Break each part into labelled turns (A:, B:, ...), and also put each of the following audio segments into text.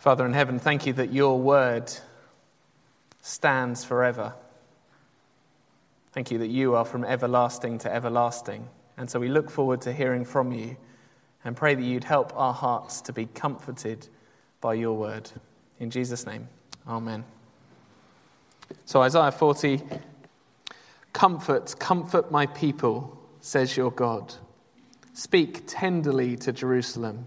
A: Father in heaven, thank you that your word stands forever. Thank you that you are from everlasting to everlasting. And so we look forward to hearing from you and pray that you'd help our hearts to be comforted by your word. In Jesus' name, amen. So, Isaiah 40 Comfort, comfort my people, says your God. Speak tenderly to Jerusalem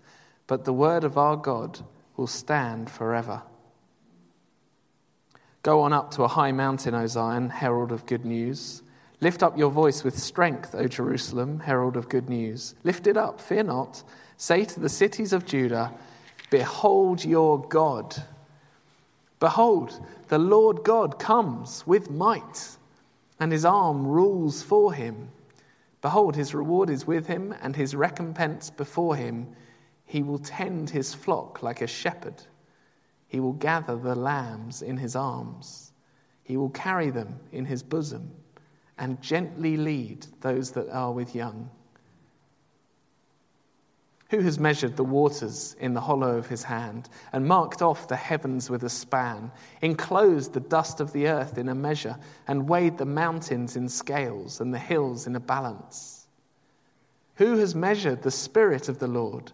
A: but the word of our God will stand forever. Go on up to a high mountain, O Zion, herald of good news. Lift up your voice with strength, O Jerusalem, herald of good news. Lift it up, fear not. Say to the cities of Judah, Behold your God. Behold, the Lord God comes with might, and his arm rules for him. Behold, his reward is with him, and his recompense before him. He will tend his flock like a shepherd. He will gather the lambs in his arms. He will carry them in his bosom and gently lead those that are with young. Who has measured the waters in the hollow of his hand and marked off the heavens with a span, enclosed the dust of the earth in a measure, and weighed the mountains in scales and the hills in a balance? Who has measured the Spirit of the Lord?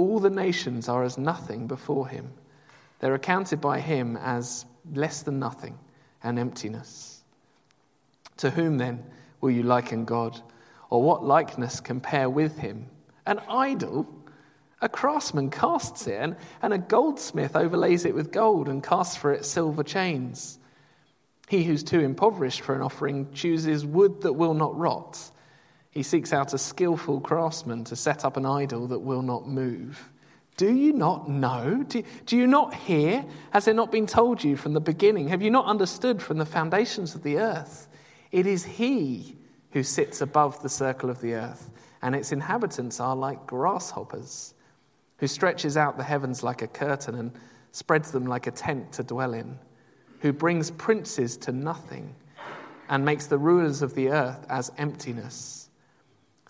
A: All the nations are as nothing before him. They're accounted by him as less than nothing and emptiness. To whom then will you liken God? Or what likeness compare with him? An idol? A craftsman casts it, and, and a goldsmith overlays it with gold and casts for it silver chains. He who's too impoverished for an offering chooses wood that will not rot he seeks out a skillful craftsman to set up an idol that will not move. Do you not know? Do, do you not hear? Has it not been told you from the beginning? Have you not understood from the foundations of the earth? It is He who sits above the circle of the earth, and its inhabitants are like grasshoppers, who stretches out the heavens like a curtain and spreads them like a tent to dwell in, who brings princes to nothing and makes the rulers of the earth as emptiness.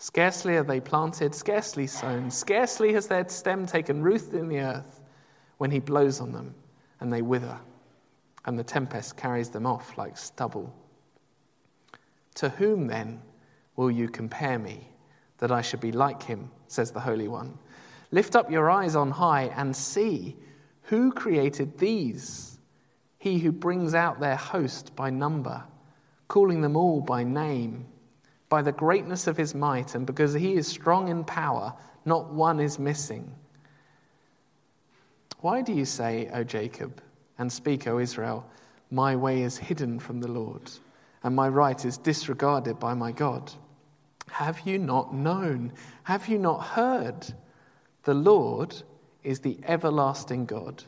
A: Scarcely are they planted, scarcely sown, scarcely has their stem taken root in the earth when he blows on them and they wither, and the tempest carries them off like stubble. To whom then will you compare me, that I should be like him, says the Holy One? Lift up your eyes on high and see who created these? He who brings out their host by number, calling them all by name by the greatness of his might, and because he is strong in power, not one is missing. Why do you say, O Jacob, and speak, O Israel, my way is hidden from the Lord, and my right is disregarded by my God? Have you not known? Have you not heard? The Lord is the everlasting God,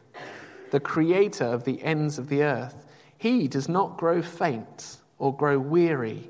A: the creator of the ends of the earth. He does not grow faint or grow weary.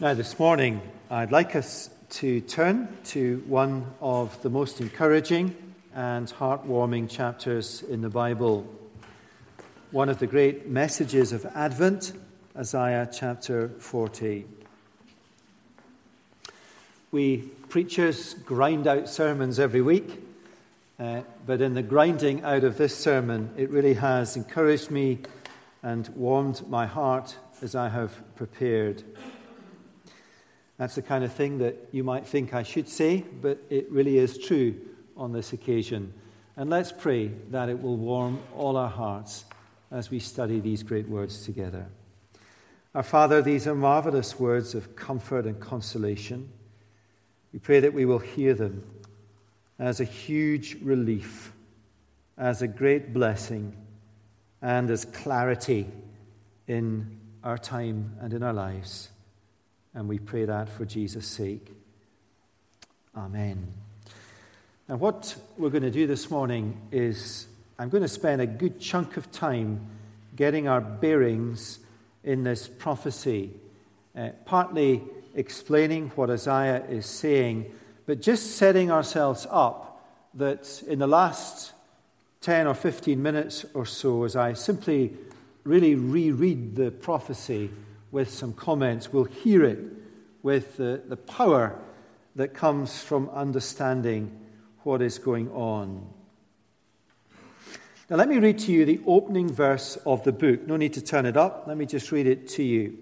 B: Now, this morning, I'd like us to turn to one of the most encouraging and heartwarming chapters in the Bible. One of the great messages of Advent, Isaiah chapter 40. We preachers grind out sermons every week, uh, but in the grinding out of this sermon, it really has encouraged me and warmed my heart as I have prepared. That's the kind of thing that you might think I should say, but it really is true on this occasion. And let's pray that it will warm all our hearts as we study these great words together. Our Father, these are marvelous words of comfort and consolation. We pray that we will hear them as a huge relief, as a great blessing, and as clarity in our time and in our lives. And we pray that for Jesus' sake. Amen. Now, what we're going to do this morning is I'm going to spend a good chunk of time getting our bearings in this prophecy, uh, partly explaining what Isaiah is saying, but just setting ourselves up that in the last 10 or 15 minutes or so, as I simply really reread the prophecy with some comments, we'll hear it with the, the power that comes from understanding what is going on. Now, let me read to you the opening verse of the book. No need to turn it up. Let me just read it to you.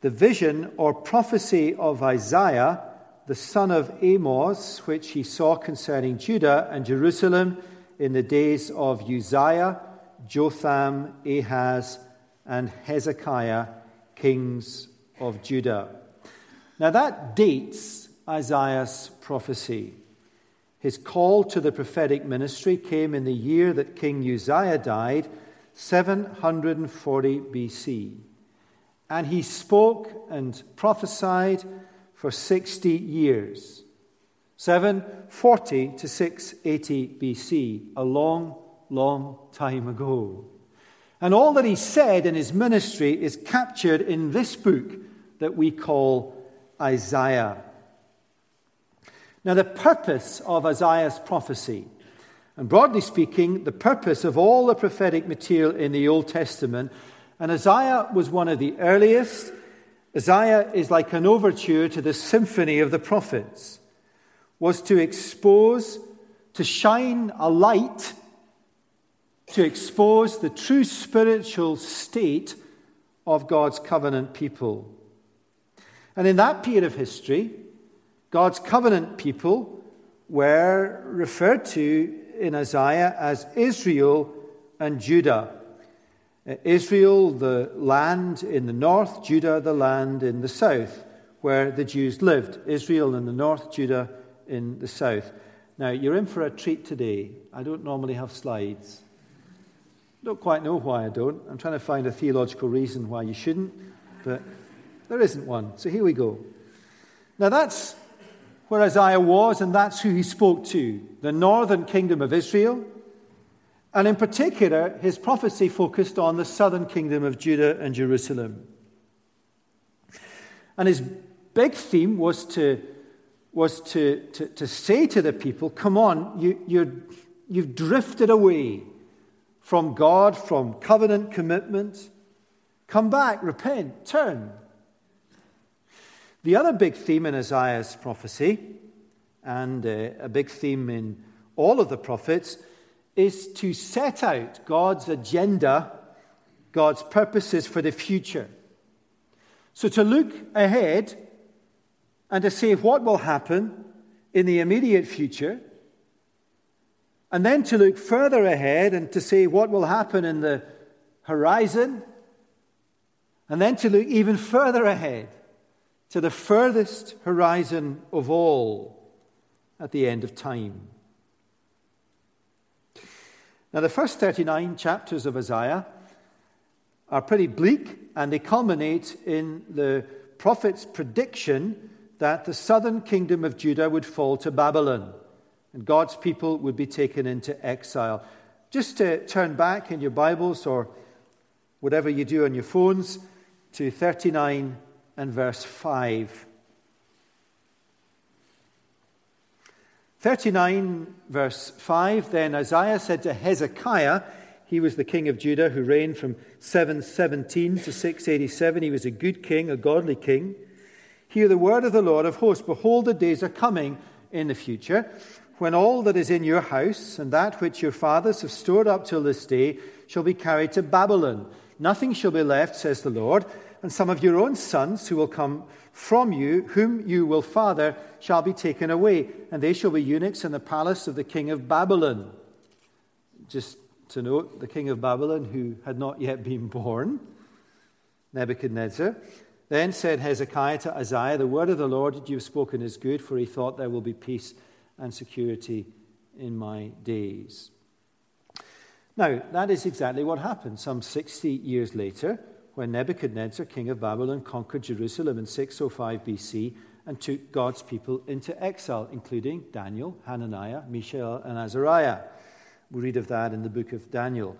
B: The vision or prophecy of Isaiah, the son of Amos, which he saw concerning Judah and Jerusalem in the days of Uzziah, Jotham, Ahaz, and Hezekiah, kings of Judah. Now, that dates Isaiah's prophecy. His call to the prophetic ministry came in the year that King Uzziah died, 740 BC. And he spoke and prophesied for 60 years, 740 to 680 BC, a long, long time ago. And all that he said in his ministry is captured in this book that we call Isaiah. Now, the purpose of Isaiah's prophecy, and broadly speaking, the purpose of all the prophetic material in the Old Testament, and Isaiah was one of the earliest. Isaiah is like an overture to the symphony of the prophets, was to expose, to shine a light, to expose the true spiritual state of God's covenant people. And in that period of history, God's covenant people were referred to in Isaiah as Israel and Judah. Uh, Israel, the land in the north, Judah, the land in the south, where the Jews lived. Israel in the north, Judah in the south. Now, you're in for a treat today. I don't normally have slides. Don't quite know why I don't. I'm trying to find a theological reason why you shouldn't, but there isn't one. So here we go. Now, that's where Isaiah was, and that's who he spoke to the northern kingdom of Israel. And in particular, his prophecy focused on the southern kingdom of Judah and Jerusalem. And his big theme was to, was to, to, to say to the people, Come on, you, you you've drifted away from God, from covenant commitment. Come back, repent, turn. The other big theme in Isaiah's prophecy, and uh, a big theme in all of the prophets, is to set out God's agenda, God's purposes for the future. So to look ahead and to see what will happen in the immediate future, and then to look further ahead and to see what will happen in the horizon, and then to look even further ahead to the furthest horizon of all at the end of time. Now, the first 39 chapters of Isaiah are pretty bleak, and they culminate in the prophet's prediction that the southern kingdom of Judah would fall to Babylon and God's people would be taken into exile. Just to turn back in your Bibles or whatever you do on your phones to 39 and verse 5. 39, verse 5 Then Isaiah said to Hezekiah, he was the king of Judah who reigned from 717 to 687. He was a good king, a godly king. Hear the word of the Lord of hosts. Behold, the days are coming in the future when all that is in your house and that which your fathers have stored up till this day shall be carried to Babylon. Nothing shall be left, says the Lord, and some of your own sons who will come from you, whom you will father, shall be taken away, and they shall be eunuchs in the palace of the king of Babylon. Just to note, the king of Babylon, who had not yet been born, Nebuchadnezzar. Then said Hezekiah to Isaiah, The word of the Lord that you have spoken is good, for he thought there will be peace and security in my days. Now, that is exactly what happened some 60 years later when Nebuchadnezzar, king of Babylon, conquered Jerusalem in 605 BC and took God's people into exile, including Daniel, Hananiah, Mishael, and Azariah. We read of that in the book of Daniel.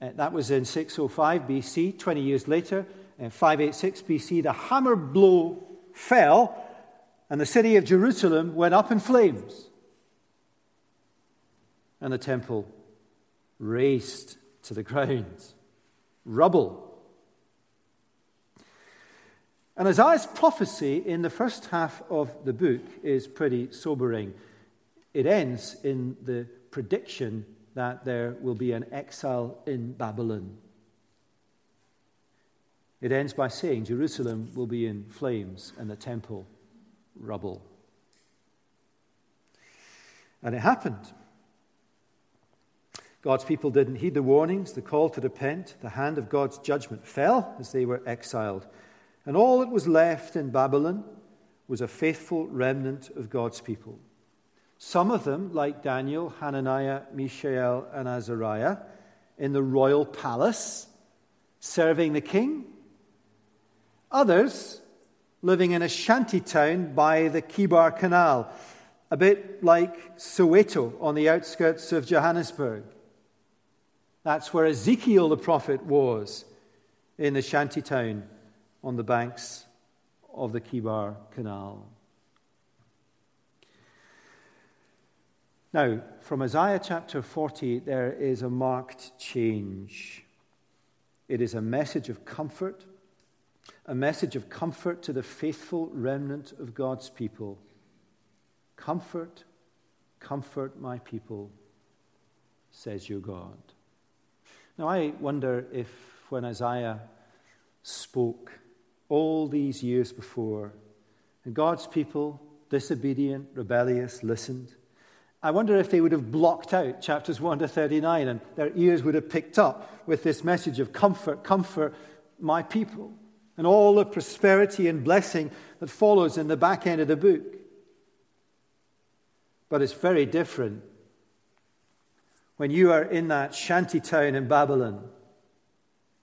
B: Uh, that was in 605 BC. 20 years later, in 586 BC, the hammer blow fell, and the city of Jerusalem went up in flames. And the temple razed to the ground, rubble. And Isaiah's prophecy in the first half of the book is pretty sobering. It ends in the prediction that there will be an exile in Babylon. It ends by saying Jerusalem will be in flames and the temple rubble. And it happened. God's people didn't heed the warnings, the call to repent. The hand of God's judgment fell as they were exiled. And all that was left in Babylon was a faithful remnant of God's people. Some of them, like Daniel, Hananiah, Mishael, and Azariah, in the royal palace, serving the king. Others living in a shanty town by the Chebar Canal, a bit like Soweto on the outskirts of Johannesburg. That's where Ezekiel the prophet was, in the shanty town on the banks of the Chebar Canal. Now, from Isaiah chapter 40, there is a marked change. It is a message of comfort, a message of comfort to the faithful remnant of God's people. Comfort, comfort my people, says your God. Now, I wonder if when Isaiah spoke all these years before, and God's people, disobedient, rebellious, listened, I wonder if they would have blocked out chapters 1 to 39 and their ears would have picked up with this message of comfort, comfort my people, and all the prosperity and blessing that follows in the back end of the book. But it's very different when you are in that shanty town in Babylon.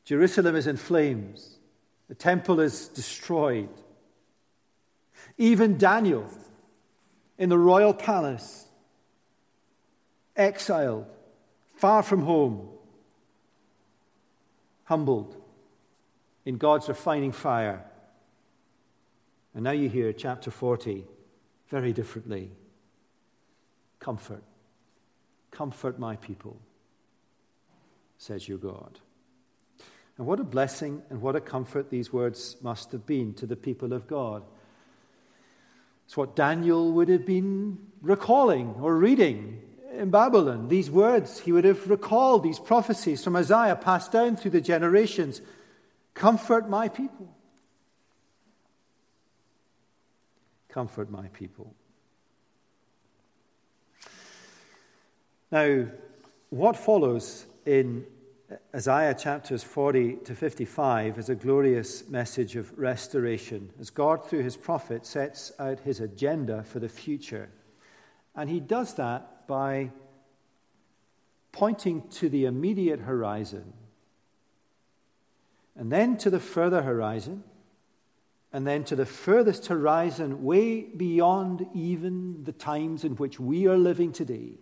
B: Jerusalem is in flames, the temple is destroyed. Even Daniel in the royal palace exiled, far from home, humbled in God's refining fire. And now you hear chapter 40 very differently. Comfort. Comfort my people, says your God. And what a blessing and what a comfort these words must have been to the people of God. It's what Daniel would have been recalling or reading in Babylon. These words, he would have recalled these prophecies from Isaiah passed down through the generations Comfort my people. Comfort my people. Now, what follows in Isaiah chapters 40 to 55 is a glorious message of restoration as God, through his prophet, sets out his agenda for the future. And he does that by pointing to the immediate horizon, and then to the further horizon, and then to the furthest horizon, way beyond even the times in which we are living today.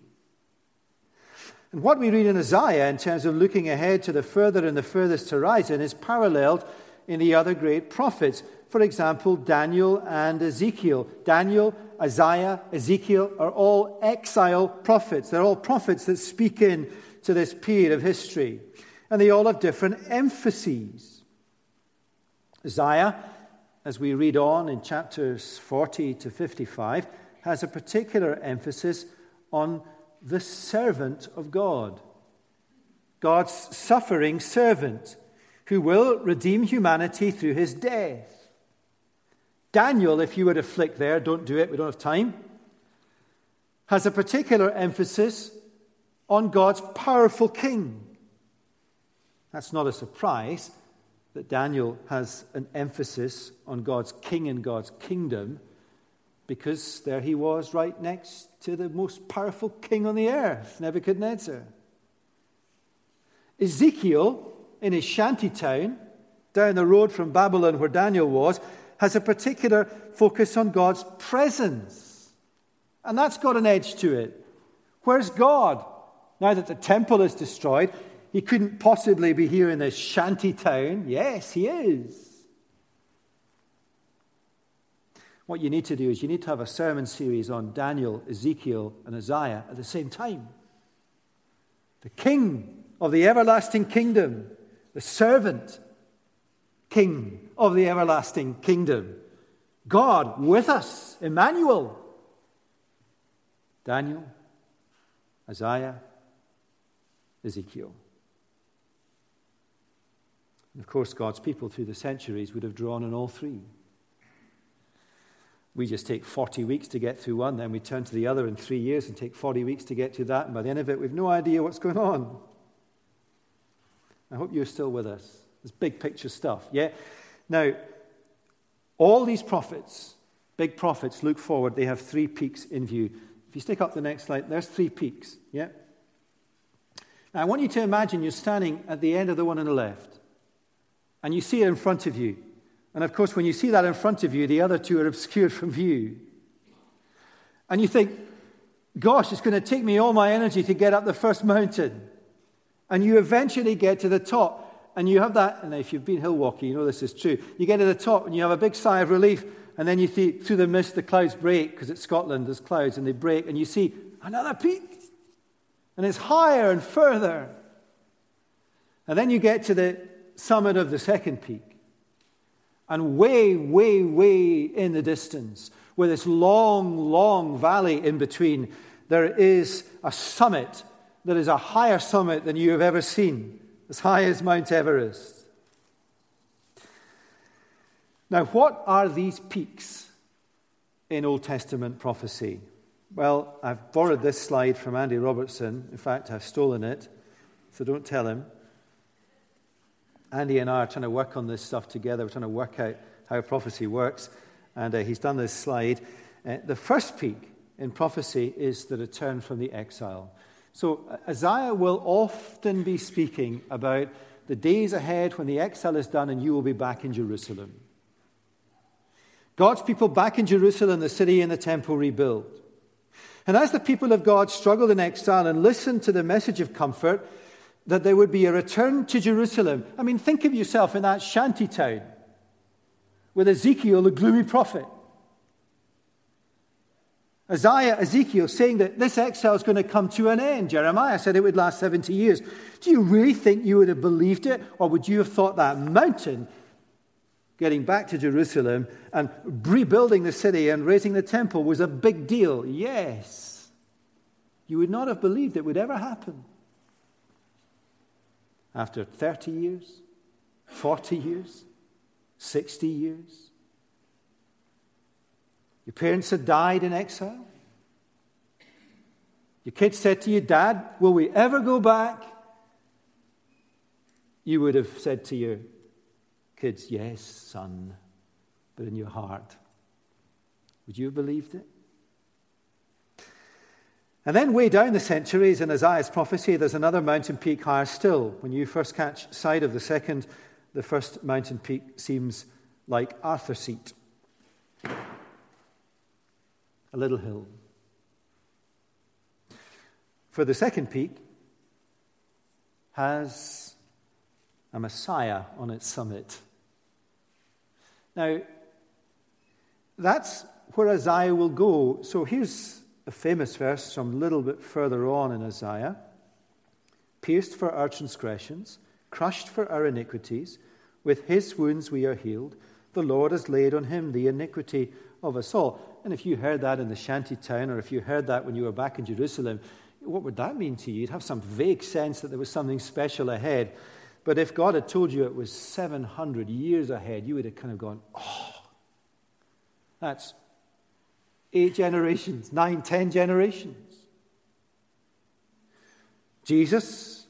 B: And what we read in Isaiah in terms of looking ahead to the further and the furthest horizon is paralleled in the other great prophets. For example, Daniel and Ezekiel. Daniel, Isaiah, Ezekiel are all exile prophets. They're all prophets that speak in to this period of history. And they all have different emphases. Isaiah, as we read on in chapters 40 to 55, has a particular emphasis on the servant of God, God's suffering servant who will redeem humanity through his death. Daniel, if you were to flick there, don't do it, we don't have time, has a particular emphasis on God's powerful king. That's not a surprise that Daniel has an emphasis on God's king and God's kingdom because there he was right next to the most powerful king on the earth, Nebuchadnezzar. Ezekiel, in his shanty town, down the road from Babylon where Daniel was, has a particular focus on God's presence. And that's got an edge to it. Where's God? Now that the temple is destroyed, he couldn't possibly be here in this shanty town. Yes, he is. What you need to do is you need to have a sermon series on Daniel, Ezekiel, and Isaiah at the same time. The king of the everlasting kingdom, the servant king of the everlasting kingdom, God with us, Emmanuel. Daniel, Isaiah, Ezekiel. And of course, God's people through the centuries would have drawn on all three. We just take 40 weeks to get through one, then we turn to the other in three years and take 40 weeks to get to that, and by the end of it, we've no idea what's going on. I hope you're still with us. It's big picture stuff, yeah? Now, all these prophets, big prophets, look forward. They have three peaks in view. If you stick up the next slide, there's three peaks, yeah? Now, I want you to imagine you're standing at the end of the one on the left, and you see it in front of you. And of course, when you see that in front of you, the other two are obscured from view. And you think, gosh, it's going to take me all my energy to get up the first mountain. And you eventually get to the top, and you have that. And if you've been hill walking, you know this is true. You get to the top, and you have a big sigh of relief. And then you see through the mist, the clouds break, because it's Scotland, there's clouds, and they break, and you see another peak. And it's higher and further. And then you get to the summit of the second peak. And way, way, way in the distance, with this long, long valley in between, there is a summit that is a higher summit than you have ever seen, as high as Mount Everest. Now, what are these peaks in Old Testament prophecy? Well, I've borrowed this slide from Andy Robertson. In fact, I've stolen it, so don't tell him. Andy and I are trying to work on this stuff together. We're trying to work out how prophecy works. And uh, he's done this slide. Uh, the first peak in prophecy is the return from the exile. So uh, Isaiah will often be speaking about the days ahead when the exile is done and you will be back in Jerusalem. God's people back in Jerusalem, the city and the temple rebuilt. And as the people of God struggled in exile and listened to the message of comfort, that there would be a return to Jerusalem. I mean, think of yourself in that shanty town with Ezekiel, the gloomy prophet. Isaiah, Ezekiel saying that this exile is going to come to an end. Jeremiah said it would last 70 years. Do you really think you would have believed it? Or would you have thought that mountain, getting back to Jerusalem and rebuilding the city and raising the temple, was a big deal? Yes. You would not have believed it would ever happen after 30 years, 40 years, 60 years. Your parents had died in exile. Your kids said to you, Dad, will we ever go back? You would have said to your kids, Yes, son, but in your heart. Would you have believed it? And then, way down the centuries in Isaiah's prophecy, there's another mountain peak higher still. When you first catch sight of the second, the first mountain peak seems like Arthur Seat, a little hill. For the second peak has a Messiah on its summit. Now, that's where Isaiah will go. So here's a famous verse from a little bit further on in Isaiah pierced for our transgressions, crushed for our iniquities. With his wounds we are healed. The Lord has laid on him the iniquity of us all. And if you heard that in the shanty town, or if you heard that when you were back in Jerusalem, what would that mean to you? You'd have some vague sense that there was something special ahead. But if God had told you it was 700 years ahead, you would have kind of gone, oh, that's eight generations, nine, ten generations. Jesus,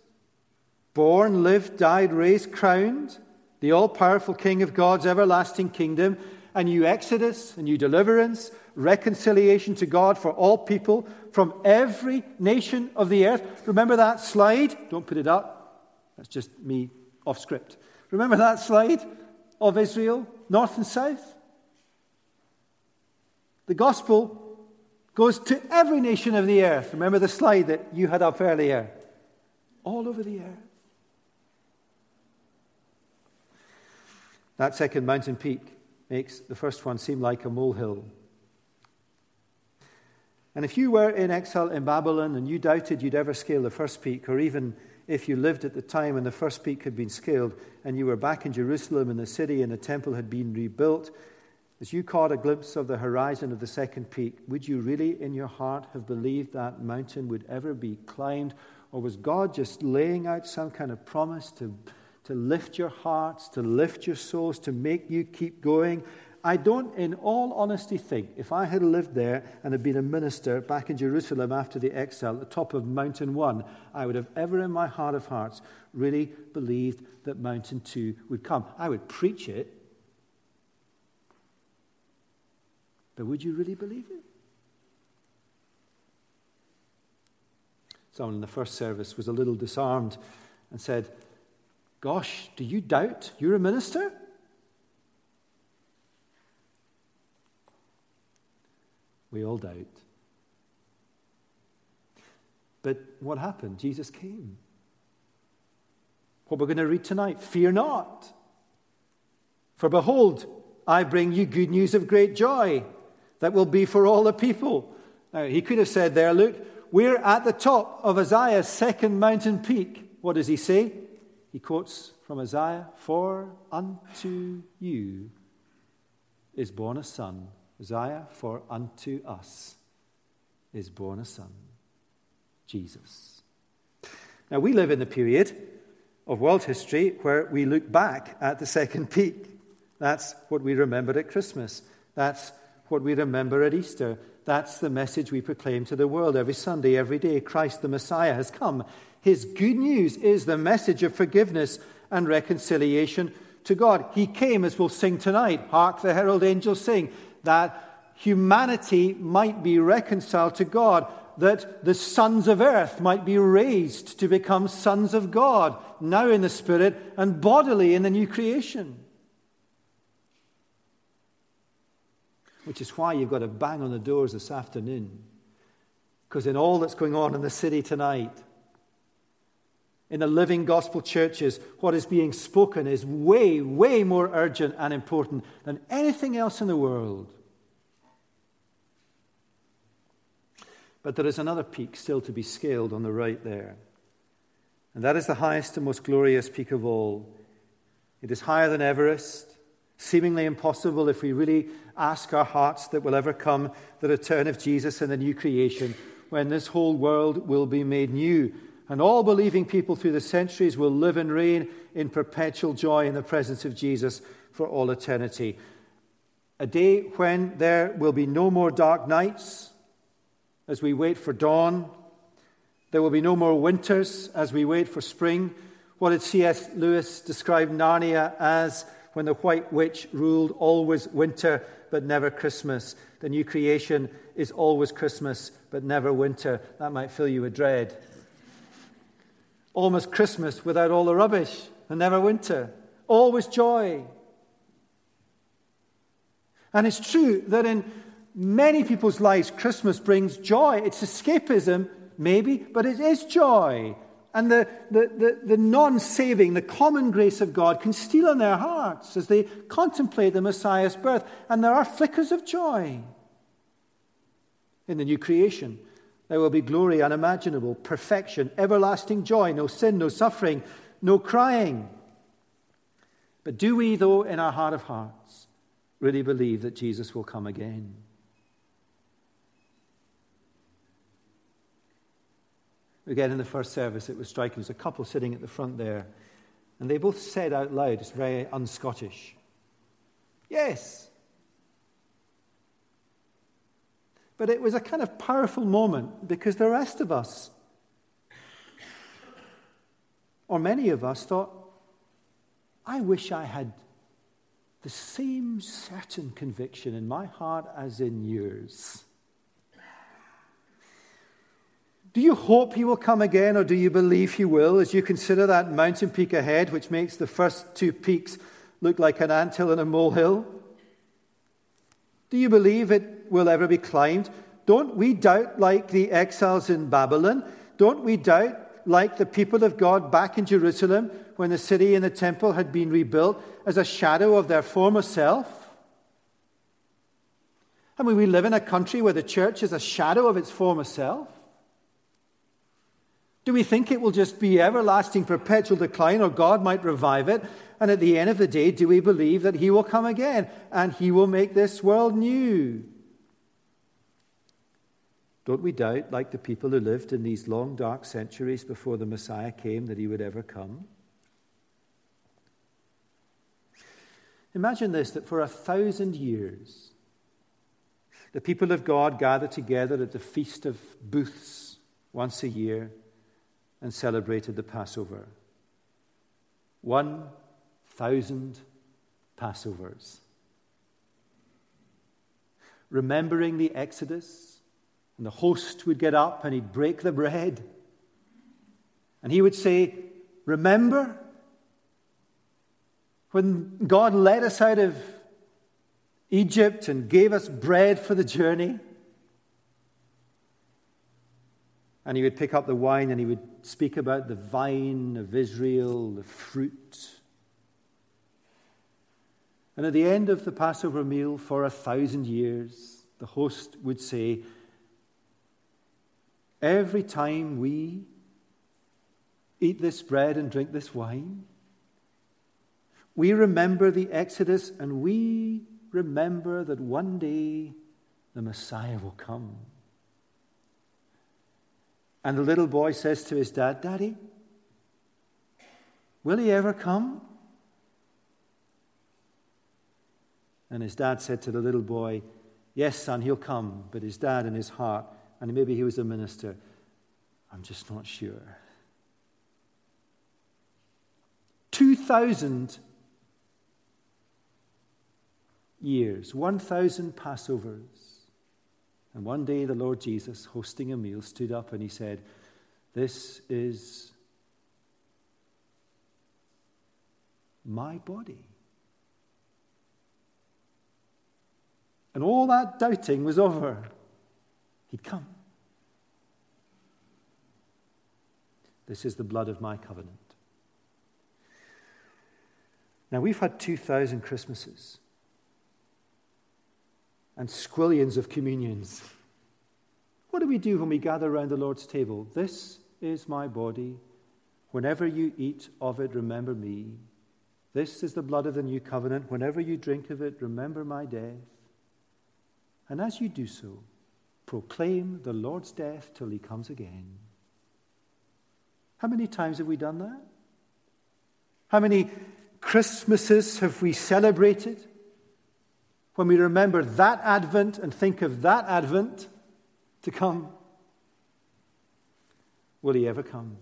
B: born, lived, died, raised, crowned, the all powerful King of God's everlasting kingdom, a new exodus, a new deliverance, reconciliation to God for all people from every nation of the earth. Remember that slide? Don't put it up. That's just me off script. Remember that slide of Israel, north and south? The gospel goes to every nation of the earth. Remember the slide that you had up earlier? All over the earth. That second mountain peak makes the first one seem like a molehill. And if you were in exile in Babylon and you doubted you'd ever scale the first peak, or even if you lived at the time when the first peak had been scaled and you were back in Jerusalem and the city and the temple had been rebuilt, as you caught a glimpse of the horizon of the second peak, would you really in your heart have believed that mountain would ever be climbed? Or was God just laying out some kind of promise to, to lift your hearts, to lift your souls, to make you keep going? I don't, in all honesty, think if I had lived there and had been a minister back in Jerusalem after the exile at the top of Mountain One, I would have ever in my heart of hearts really believed that Mountain Two would come. I would preach it, But would you really believe it? Someone in the first service was a little disarmed and said, Gosh, do you doubt you're a minister? We all doubt. But what happened? Jesus came. What we're going to read tonight fear not. For behold, I bring you good news of great joy that will be for all the people. Now, he could have said there, look, we're at the top of Isaiah's second mountain peak. What does he say? He quotes from Isaiah, For unto you is born a son. Isaiah, for unto us is born a son, Jesus. Now, we live in the period of world history where we look back at the second peak. That's what we remembered at Christmas. That's what we remember at Easter. That's the message we proclaim to the world every Sunday, every day. Christ the Messiah has come. His good news is the message of forgiveness and reconciliation to God. He came, as we'll sing tonight, hark the herald angels sing, that humanity might be reconciled to God, that the sons of earth might be raised to become sons of God, now in the spirit and bodily in the new creation. Which is why you've got to bang on the doors this afternoon. Because in all that's going on in the city tonight, in the living gospel churches, what is being spoken is way, way more urgent and important than anything else in the world. But there is another peak still to be scaled on the right there. And that is the highest and most glorious peak of all. It is higher than Everest, seemingly impossible if we really ask our hearts that will ever come the return of Jesus and the new creation, when this whole world will be made new. And all believing people through the centuries will live and reign in perpetual joy in the presence of Jesus for all eternity. A day when there will be no more dark nights as we wait for dawn. There will be no more winters as we wait for spring. What did C.S. Lewis describe Narnia as? When the white witch ruled always winter but never Christmas. The new creation is always Christmas but never winter. That might fill you with dread. Almost Christmas without all the rubbish and never winter. Always joy. And it's true that in many people's lives, Christmas brings joy. It's escapism, maybe, but it is joy. And the, the, the, the non saving, the common grace of God can steal in their hearts as they contemplate the Messiah's birth. And there are flickers of joy. In the new creation, there will be glory unimaginable, perfection, everlasting joy, no sin, no suffering, no crying. But do we, though, in our heart of hearts, really believe that Jesus will come again? Again, in the first service, it was striking. There was a couple sitting at the front there, and they both said out loud, it's very un Scottish, Yes. But it was a kind of powerful moment because the rest of us, or many of us, thought, I wish I had the same certain conviction in my heart as in yours. Do you hope he will come again, or do you believe he will as you consider that mountain peak ahead, which makes the first two peaks look like an anthill and a molehill? Do you believe it will ever be climbed? Don't we doubt, like the exiles in Babylon? Don't we doubt, like the people of God back in Jerusalem, when the city and the temple had been rebuilt as a shadow of their former self? I mean, we live in a country where the church is a shadow of its former self. Do we think it will just be everlasting, perpetual decline, or God might revive it? And at the end of the day, do we believe that He will come again and He will make this world new? Don't we doubt, like the people who lived in these long, dark centuries before the Messiah came, that He would ever come? Imagine this that for a thousand years, the people of God gather together at the Feast of Booths once a year and celebrated the Passover. 1,000 Passovers. Remembering the Exodus, and the host would get up and he'd break the bread. And he would say, Remember when God led us out of Egypt and gave us bread for the journey? And he would pick up the wine and he would speak about the vine of Israel, the fruit. And at the end of the Passover meal, for a thousand years, the host would say, Every time we eat this bread and drink this wine, we remember the Exodus and we remember that one day the Messiah will come. And the little boy says to his dad, Daddy, will he ever come? And his dad said to the little boy, Yes, son, he'll come. But his dad, in his heart, and maybe he was a minister, I'm just not sure. 2,000 years, 1,000 Passovers. And one day the Lord Jesus, hosting a meal, stood up and he said, This is my body. And all that doubting was over. He'd come. This is the blood of my covenant. Now, we've had 2,000 Christmases and squillions of communions. What do we do when we gather around the Lord's table? This is my body. Whenever you eat of it, remember me. This is the blood of the new covenant. Whenever you drink of it, remember my death. And as you do so, proclaim the Lord's death till he comes again. How many times have we done that? How many Christmases have we celebrated? When we remember that Advent and think of that Advent to come? Will he ever come?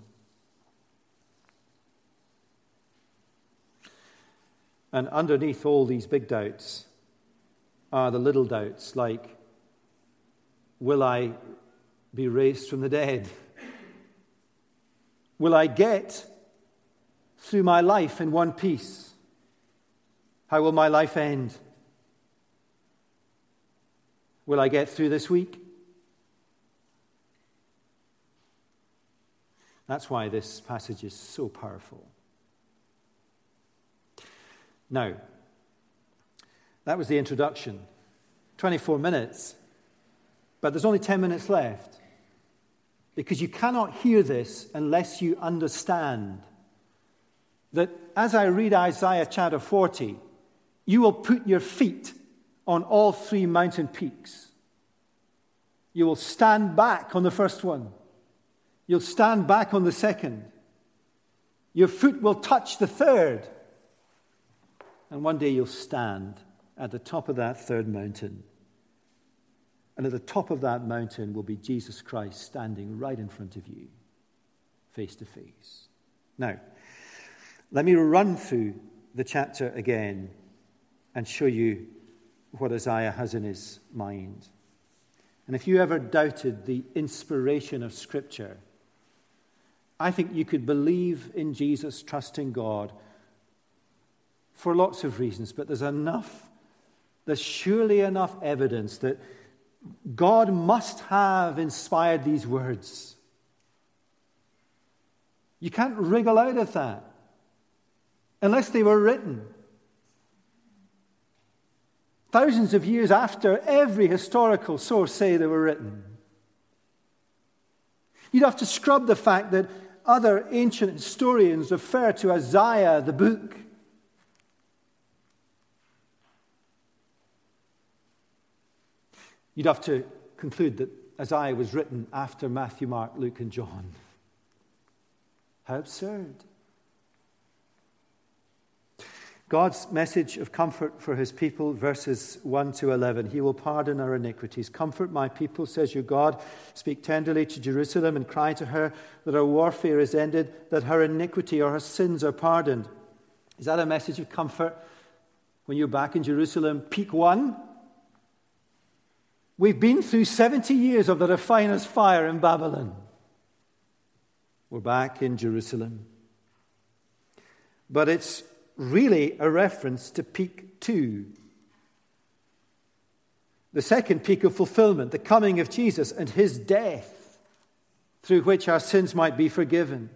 B: And underneath all these big doubts are the little doubts like, will I be raised from the dead? Will I get through my life in one piece? How will my life end? Will I get through this week? That's why this passage is so powerful. Now, that was the introduction. 24 minutes. But there's only 10 minutes left. Because you cannot hear this unless you understand that as I read Isaiah chapter 40, you will put your feet on all three mountain peaks. You will stand back on the first one. You'll stand back on the second. Your foot will touch the third. And one day you'll stand at the top of that third mountain. And at the top of that mountain will be Jesus Christ standing right in front of you, face to face. Now, let me run through the chapter again and show you what Isaiah has in his mind. And if you ever doubted the inspiration of Scripture, I think you could believe in Jesus, trust in God for lots of reasons, but there's enough, there's surely enough evidence that God must have inspired these words. You can't wriggle out of that unless they were written. Thousands of years after every historical source say they were written. You'd have to scrub the fact that other ancient historians refer to Isaiah, the book. You'd have to conclude that Isaiah was written after Matthew, Mark, Luke, and John. How absurd. God's message of comfort for his people, verses 1 to 11. He will pardon our iniquities. Comfort my people, says your God. Speak tenderly to Jerusalem and cry to her that her warfare is ended, that her iniquity or her sins are pardoned. Is that a message of comfort when you're back in Jerusalem? Peak one. We've been through 70 years of the refiner's fire in Babylon. We're back in Jerusalem. But it's really a reference to peak two. The second peak of fulfillment, the coming of Jesus and his death, through which our sins might be forgiven.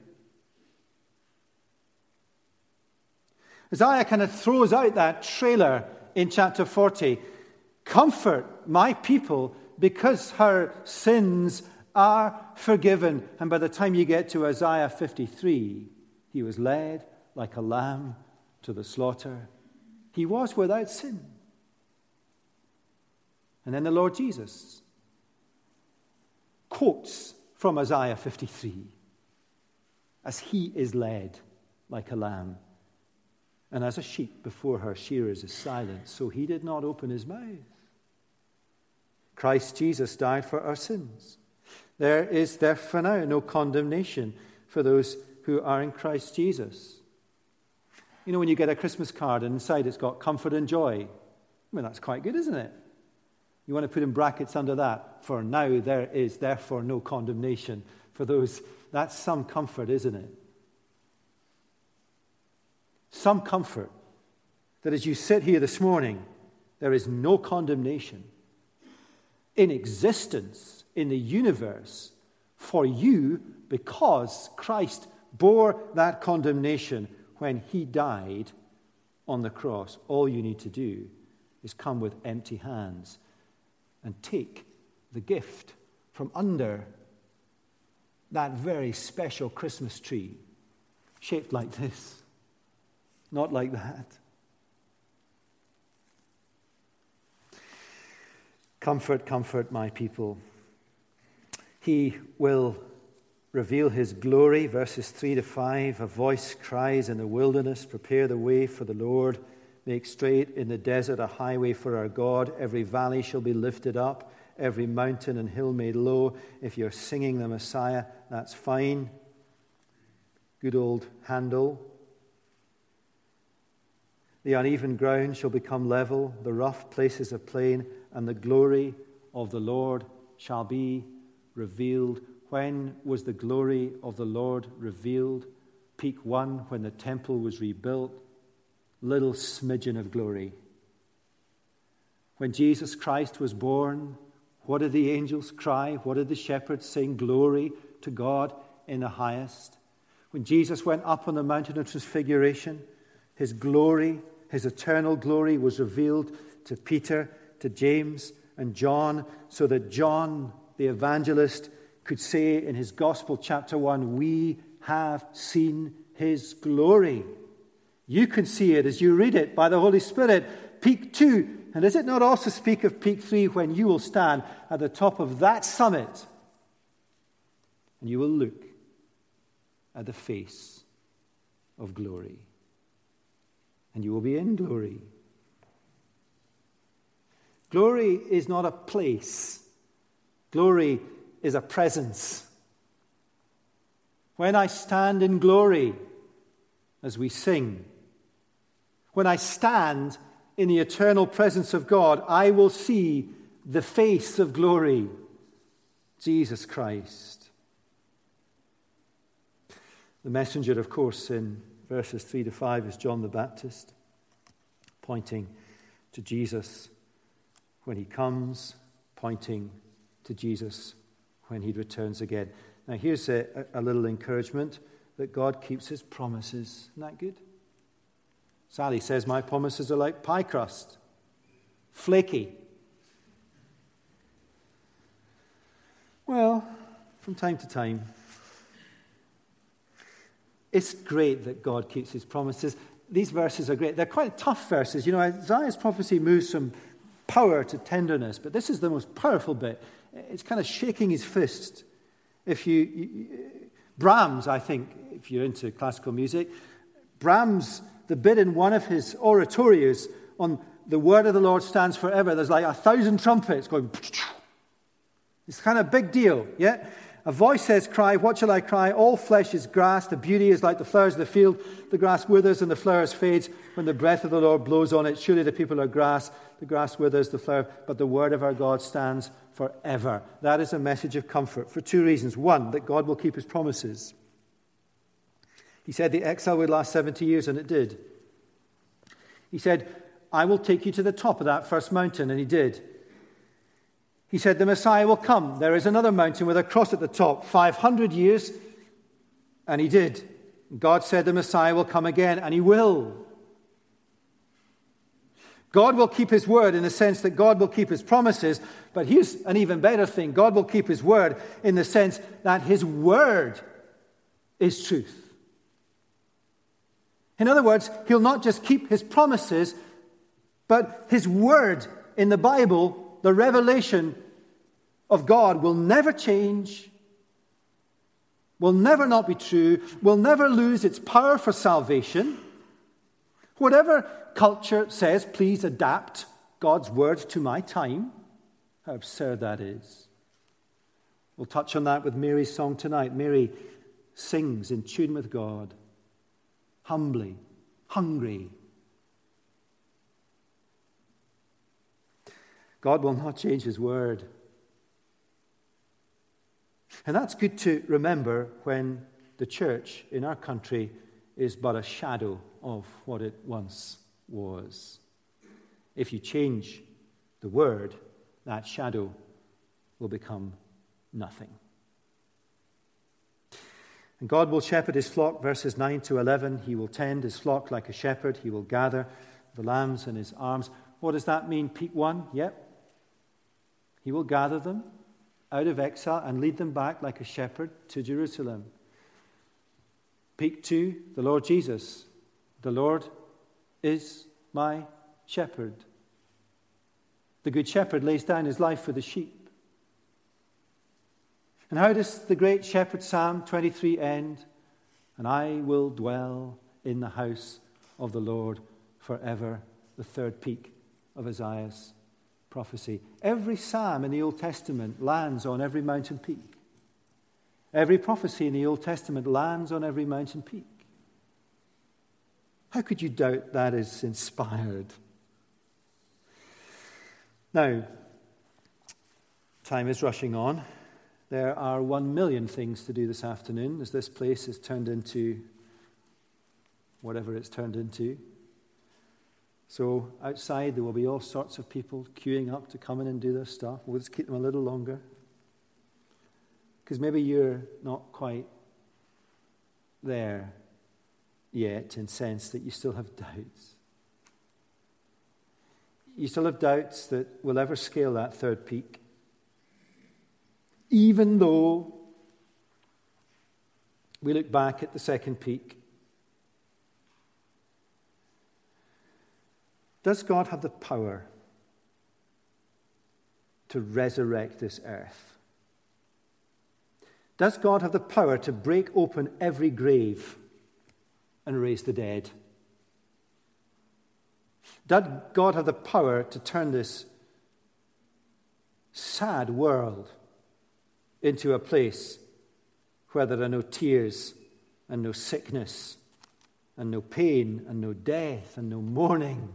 B: Isaiah kind of throws out that trailer in chapter 40 Comfort my people because her sins are forgiven. And by the time you get to Isaiah 53, he was led like a lamb to the slaughter. He was without sin. And then the Lord Jesus quotes from Isaiah 53 as he is led like a lamb. And as a sheep before her shearers is silent, so he did not open his mouth. Christ Jesus died for our sins. There is therefore now no condemnation for those who are in Christ Jesus. You know, when you get a Christmas card and inside it's got comfort and joy, I mean, that's quite good, isn't it? You want to put in brackets under that, for now there is therefore no condemnation for those. That's some comfort, isn't it? Some comfort that as you sit here this morning, there is no condemnation in existence in the universe for you because Christ bore that condemnation when he died on the cross. All you need to do is come with empty hands and take the gift from under that very special Christmas tree, shaped like this, not like that. Comfort, comfort my people. He will reveal his glory. Verses 3 to 5 A voice cries in the wilderness, Prepare the way for the Lord. Make straight in the desert a highway for our God. Every valley shall be lifted up, every mountain and hill made low. If you're singing the Messiah, that's fine. Good old Handel. The uneven ground shall become level, the rough places a plain, and the glory of the Lord shall be revealed. When was the glory of the Lord revealed? Peak one, when the temple was rebuilt. Little smidgen of glory. When Jesus Christ was born, what did the angels cry? What did the shepherds sing? Glory to God in the highest. When Jesus went up on the mountain of transfiguration, his glory, his eternal glory, was revealed to Peter, to James, and John, so that John, the evangelist, could say in his Gospel, chapter 1, We have seen his glory. You can see it as you read it by the Holy Spirit. Peak 2. And does it not also speak of peak 3 when you will stand at the top of that summit and you will look at the face of glory? And you will be in glory. Glory is not a place, glory is a presence. When I stand in glory, as we sing, when I stand in the eternal presence of God, I will see the face of glory, Jesus Christ. The messenger, of course, in verses 3 to 5 is John the Baptist, pointing to Jesus when he comes, pointing to Jesus when he returns again. Now, here's a, a little encouragement that God keeps his promises. Isn't that good? Sally says, My promises are like pie crust, flaky. Well, from time to time, it's great that God keeps his promises. These verses are great. They're quite tough verses. You know, Isaiah's prophecy moves from power to tenderness, but this is the most powerful bit. It's kind of shaking his fist. If you, you Brahms, I think, if you're into classical music, Brahms, the bit in one of his oratorios on the word of the Lord stands forever, there's like a thousand trumpets going. It's kind of a big deal, yeah? A voice says, Cry, what shall I cry? All flesh is grass. The beauty is like the flowers of the field. The grass withers and the flowers fades when the breath of the Lord blows on it. Surely the people are grass. The grass withers, the flower, but the word of our God stands forever. That is a message of comfort for two reasons. One, that God will keep his promises. He said the exile would last 70 years, and it did. He said, I will take you to the top of that first mountain, and he did. He said, The Messiah will come. There is another mountain with a cross at the top, 500 years, and he did. God said the Messiah will come again, and he will. God will keep his word in the sense that God will keep his promises, but here's an even better thing God will keep his word in the sense that his word is truth. In other words, he'll not just keep his promises, but his word in the Bible, the revelation of God, will never change, will never not be true, will never lose its power for salvation. Whatever culture says, please adapt God's word to my time, how absurd that is. We'll touch on that with Mary's song tonight. Mary sings in tune with God humbly, hungry. God will not change his word. And that's good to remember when the church in our country is but a shadow of what it once was. If you change the word, that shadow will become nothing. And God will shepherd his flock, verses 9 to 11. He will tend his flock like a shepherd. He will gather the lambs in his arms. What does that mean, peak one? Yep. He will gather them out of exile and lead them back like a shepherd to Jerusalem. Peak two, the Lord Jesus. The Lord is my shepherd. The good shepherd lays down his life for the sheep. And how does the great shepherd Psalm 23 end? And I will dwell in the house of the Lord forever, the third peak of Isaiah's prophecy. Every psalm in the Old Testament lands on every mountain peak. Every prophecy in the Old Testament lands on every mountain peak. How could you doubt that is inspired? Now, time is rushing on. There are one million things to do this afternoon as this place is turned into whatever it's turned into. So, outside, there will be all sorts of people queuing up to come in and do their stuff. We'll just keep them a little longer. Because maybe you're not quite there yet in sense that you still have doubts. You still have doubts that we'll ever scale that third peak even though we look back at the second peak. Does God have the power to resurrect this earth? Does God have the power to break open every grave and raise the dead? Does God have the power to turn this sad world into a place where there are no tears and no sickness and no pain and no death and no mourning?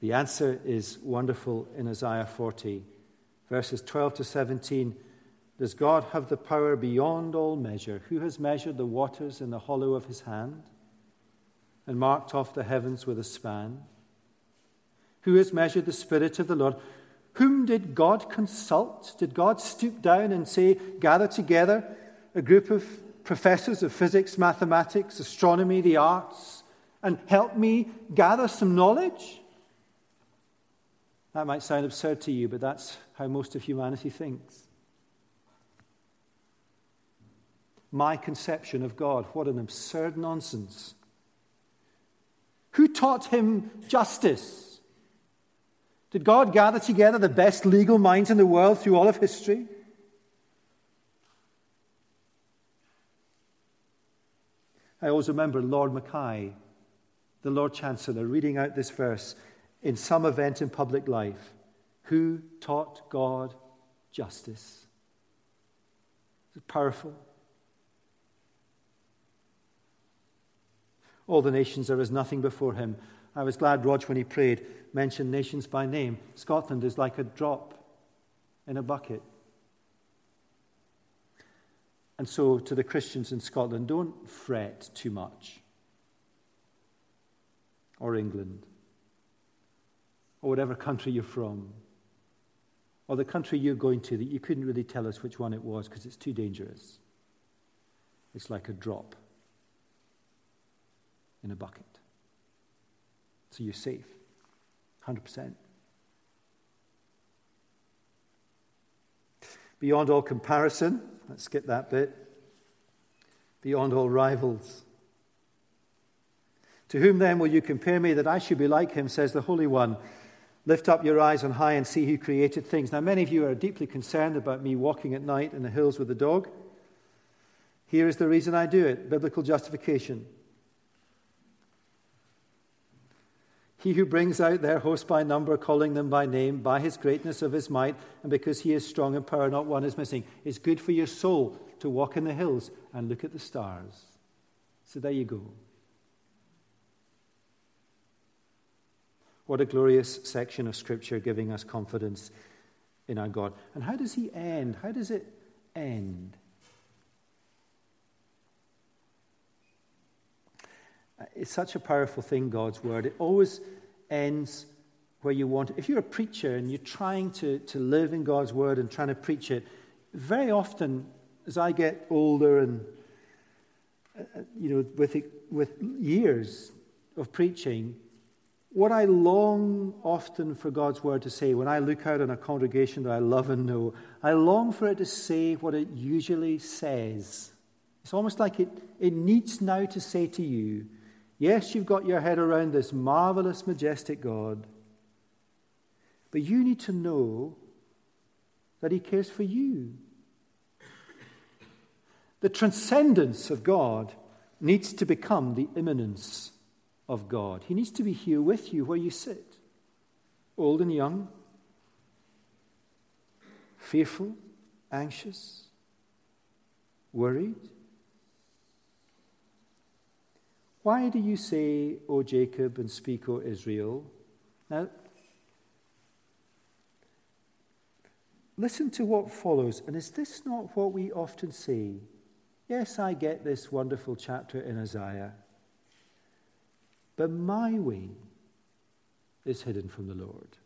B: The answer is wonderful in Isaiah 40, verses 12 to 17. Does God have the power beyond all measure? Who has measured the waters in the hollow of his hand and marked off the heavens with a span? Who has measured the Spirit of the Lord? Whom did God consult? Did God stoop down and say, gather together a group of professors of physics, mathematics, astronomy, the arts, and help me gather some knowledge? That might sound absurd to you, but that's how most of humanity thinks. My conception of God, what an absurd nonsense. Who taught him justice? Did God gather together the best legal minds in the world through all of history? I always remember Lord Mackay, the Lord Chancellor, reading out this verse in some event in public life. Who taught God justice? It's powerful. All the nations are as nothing before him. I was glad Rog, when he prayed, mentioned nations by name. Scotland is like a drop in a bucket. And so, to the Christians in Scotland, don't fret too much. Or England. Or whatever country you're from. Or the country you're going to that you couldn't really tell us which one it was because it's too dangerous. It's like a drop in a bucket. So you're safe. 100%. Beyond all comparison, let's skip that bit. Beyond all rivals. To whom then will you compare me that I should be like him, says the Holy One? Lift up your eyes on high and see who created things. Now, many of you are deeply concerned about me walking at night in the hills with the dog. Here is the reason I do it biblical justification. He who brings out their host by number, calling them by name, by his greatness of his might, and because he is strong in power, not one is missing. It's good for your soul to walk in the hills and look at the stars. So there you go. What a glorious section of Scripture giving us confidence in our God. And how does he end? How does it end? It's such a powerful thing, God's word. It always ends where you want. If you're a preacher and you're trying to, to live in God's word and trying to preach it, very often, as I get older and, uh, uh you know, with, with years of preaching, what I long often for God's word to say, when I look out on a congregation that I love and know, I long for it to say what it usually says. It's almost like it, it needs now to say to you, Yes, you've got your head around this marvelous, majestic God, but you need to know that He cares for you. The transcendence of God needs to become the immanence of God. He needs to be here with you where you sit, old and young, fearful, anxious, worried Why do you say, O Jacob, and speak, O Israel? Now, listen to what follows. And is this not what we often say? Yes, I get this wonderful chapter in Isaiah. But my way is hidden from the Lord.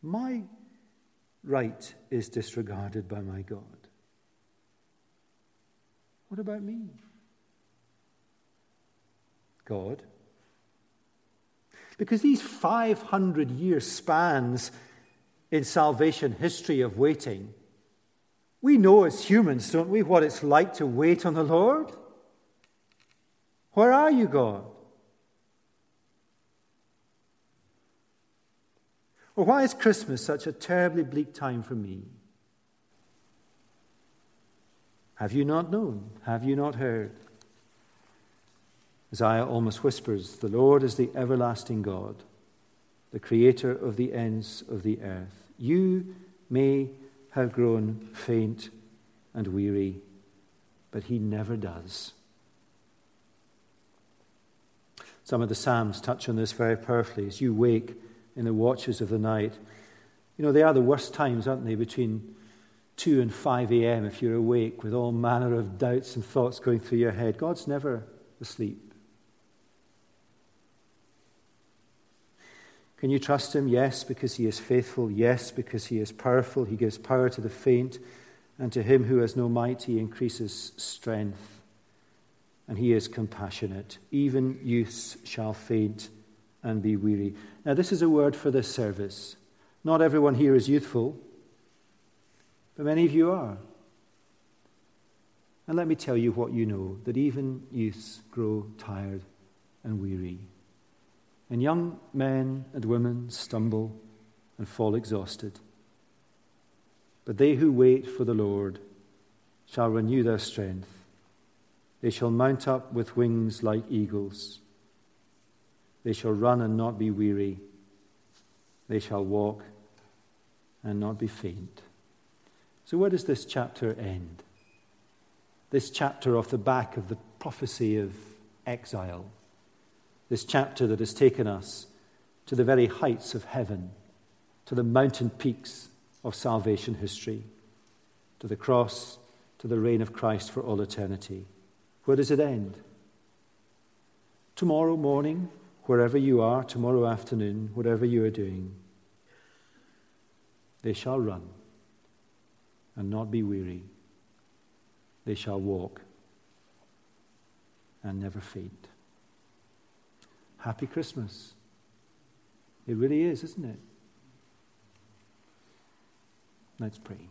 B: My right is disregarded by my God. What about me? God. Because these 500 year spans in salvation history of waiting, we know as humans, don't we, what it's like to wait on the Lord? Where are you, God? Or why is Christmas such a terribly bleak time for me? Have you not known? Have you not heard? Isaiah almost whispers The Lord is the everlasting God, the creator of the ends of the earth. You may have grown faint and weary, but he never does. Some of the Psalms touch on this very powerfully. As you wake, in the watches of the night. You know, they are the worst times, aren't they, between 2 and 5 a.m. if you're awake with all manner of doubts and thoughts going through your head. God's never asleep. Can you trust him? Yes, because he is faithful. Yes, because he is powerful. He gives power to the faint, and to him who has no might, he increases strength. And he is compassionate. Even youths shall faint and be weary. Now, this is a word for this service. Not everyone here is youthful, but many of you are. And let me tell you what you know that even youths grow tired and weary. And young men and women stumble and fall exhausted. But they who wait for the Lord shall renew their strength. They shall mount up with wings like eagles. They shall run and not be weary. They shall walk and not be faint. So, where does this chapter end? This chapter off the back of the prophecy of exile. This chapter that has taken us to the very heights of heaven, to the mountain peaks of salvation history, to the cross, to the reign of Christ for all eternity. Where does it end? Tomorrow morning, wherever you are tomorrow afternoon, whatever you are doing, they shall run and not be weary. They shall walk and never faint. Happy Christmas. It really is, isn't it? Let's pray.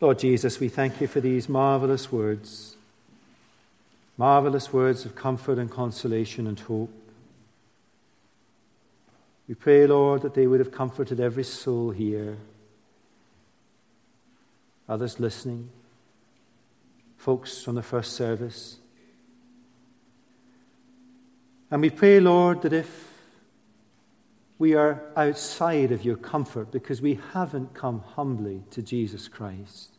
B: Lord Jesus, we thank you for these marvelous words marvelous words of comfort and consolation and hope. We pray, Lord, that they would have comforted every soul here, others listening, folks from the first service. And we pray, Lord, that if we are outside of your comfort because we haven't come humbly to Jesus Christ,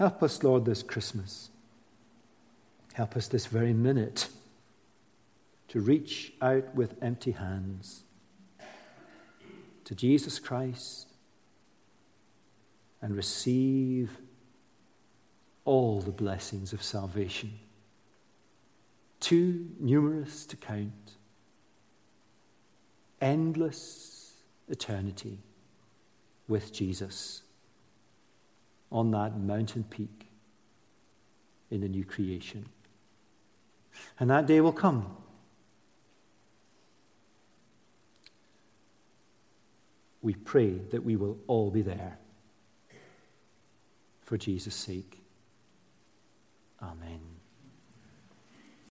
B: help us, Lord, this Christmas. Help us this very minute to reach out with empty hands to Jesus Christ and receive all the blessings of salvation, too numerous to count, endless eternity with Jesus on that mountain peak in the new creation. And that day will come. We pray that we will all be there for Jesus' sake. Amen.